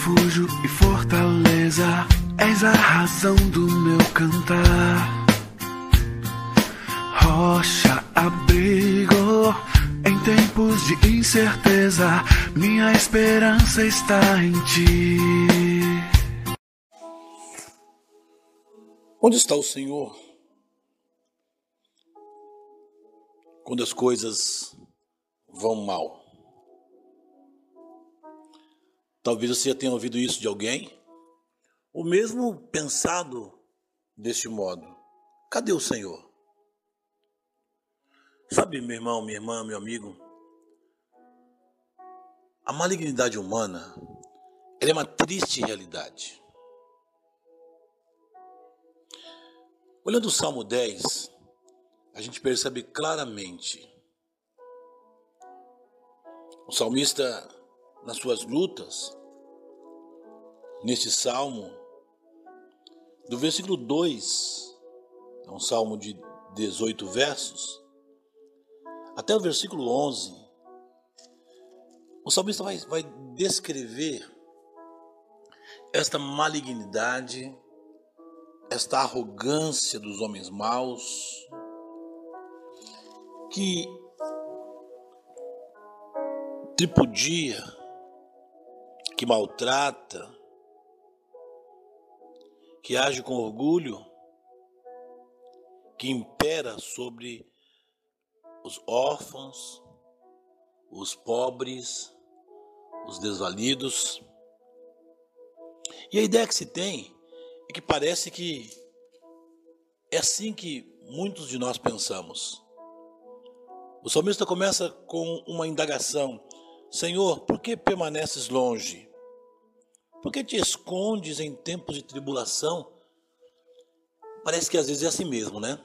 refúgio e fortaleza, és a razão do meu cantar. Rocha, abrigo, em tempos de incerteza, minha esperança está em ti. Onde está o Senhor? Quando as coisas vão mal. Talvez você já tenha ouvido isso de alguém, ou mesmo pensado deste modo: cadê o Senhor? Sabe, meu irmão, minha irmã, meu amigo, a malignidade humana é uma triste realidade. Olhando o Salmo 10, a gente percebe claramente o salmista nas suas lutas, neste salmo, do versículo 2, é um salmo de 18 versos, até o versículo 11, o salmista vai, vai descrever esta malignidade, esta arrogância dos homens maus, que tripudia, que maltrata, que age com orgulho, que impera sobre os órfãos, os pobres, os desvalidos. E a ideia que se tem é que parece que é assim que muitos de nós pensamos. O salmista começa com uma indagação: Senhor, por que permaneces longe? Por que te escondes em tempos de tribulação? Parece que às vezes é assim mesmo, né?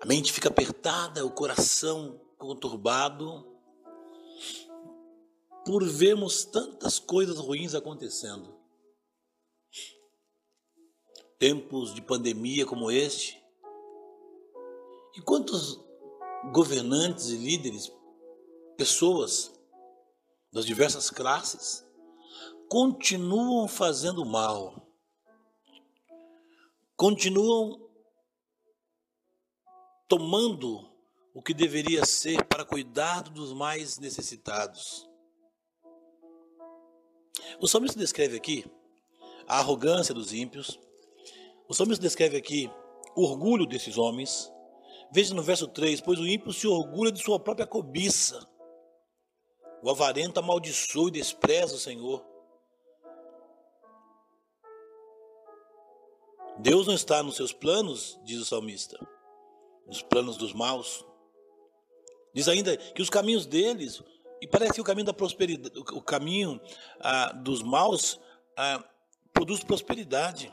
A mente fica apertada, o coração conturbado, por vermos tantas coisas ruins acontecendo. Tempos de pandemia como este. E quantos governantes e líderes pessoas das diversas classes continuam fazendo mal, continuam tomando o que deveria ser para cuidar dos mais necessitados. O salmista descreve aqui a arrogância dos ímpios, o salmista descreve aqui o orgulho desses homens. Veja no verso 3: Pois o ímpio se orgulha de sua própria cobiça o avarento amaldiçoa e despreza o Senhor. Deus não está nos seus planos, diz o salmista, nos planos dos maus. Diz ainda que os caminhos deles, e parece que o caminho da prosperidade, o caminho ah, dos maus ah, produz prosperidade.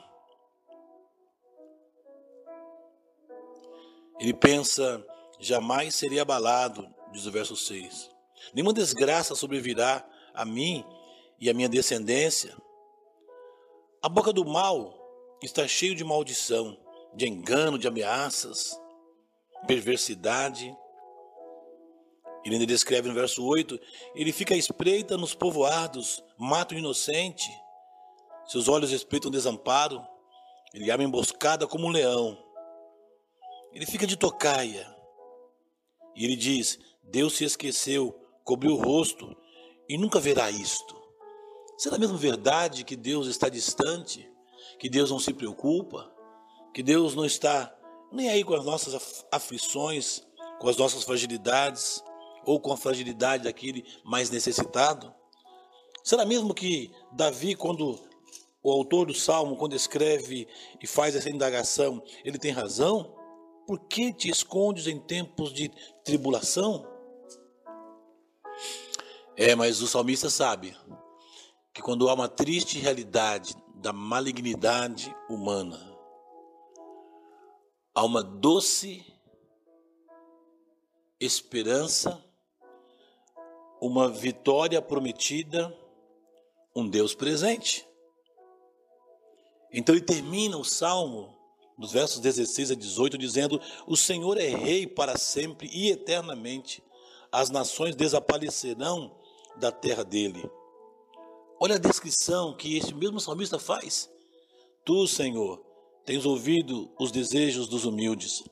Ele pensa, jamais seria abalado, diz o verso 6. Nenhuma desgraça sobrevirá a mim e a minha descendência. A boca do mal está cheia de maldição, de engano, de ameaças, perversidade. Ele ainda descreve no verso 8: ele fica à espreita nos povoados, mata o inocente, seus olhos respeitam o desamparo, ele arma emboscada como um leão. Ele fica de tocaia. E ele diz: Deus se esqueceu cobriu o rosto e nunca verá isto. Será mesmo verdade que Deus está distante? Que Deus não se preocupa? Que Deus não está nem aí com as nossas aflições, com as nossas fragilidades ou com a fragilidade daquele mais necessitado? Será mesmo que Davi, quando o autor do salmo, quando escreve e faz essa indagação, ele tem razão? Por que te escondes em tempos de tribulação? É, mas o salmista sabe que quando há uma triste realidade da malignidade humana, há uma doce esperança, uma vitória prometida, um Deus presente. Então ele termina o salmo, nos versos 16 a 18, dizendo: O Senhor é rei para sempre e eternamente, as nações desaparecerão da terra dele. Olha a descrição que esse mesmo salmista faz. Tu, Senhor, tens ouvido os desejos dos humildes.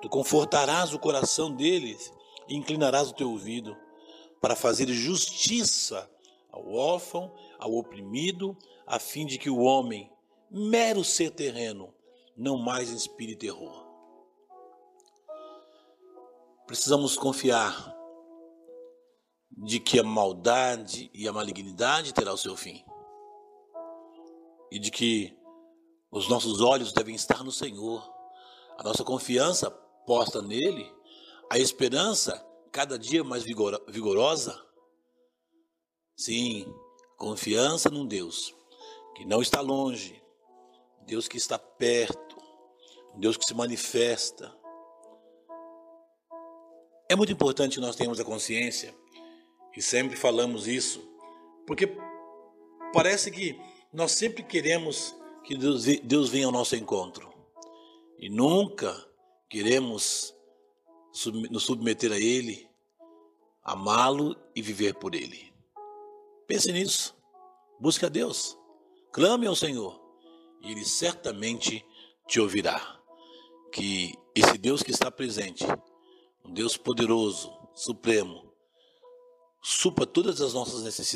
Tu confortarás o coração deles e inclinarás o teu ouvido para fazer justiça ao órfão, ao oprimido, a fim de que o homem, mero ser terreno, não mais inspire terror. Precisamos confiar de que a maldade e a malignidade terá o seu fim. E de que os nossos olhos devem estar no Senhor, a nossa confiança posta nele, a esperança cada dia mais vigorosa. Sim, confiança num Deus que não está longe, Deus que está perto, Deus que se manifesta. É muito importante que nós tenhamos a consciência e sempre falamos isso, porque parece que nós sempre queremos que Deus, Deus venha ao nosso encontro e nunca queremos nos submeter a Ele, amá-lo e viver por Ele. Pense nisso, busque a Deus, clame ao Senhor e Ele certamente te ouvirá. Que esse Deus que está presente, um Deus poderoso, supremo, supra todas as nossas necessidades.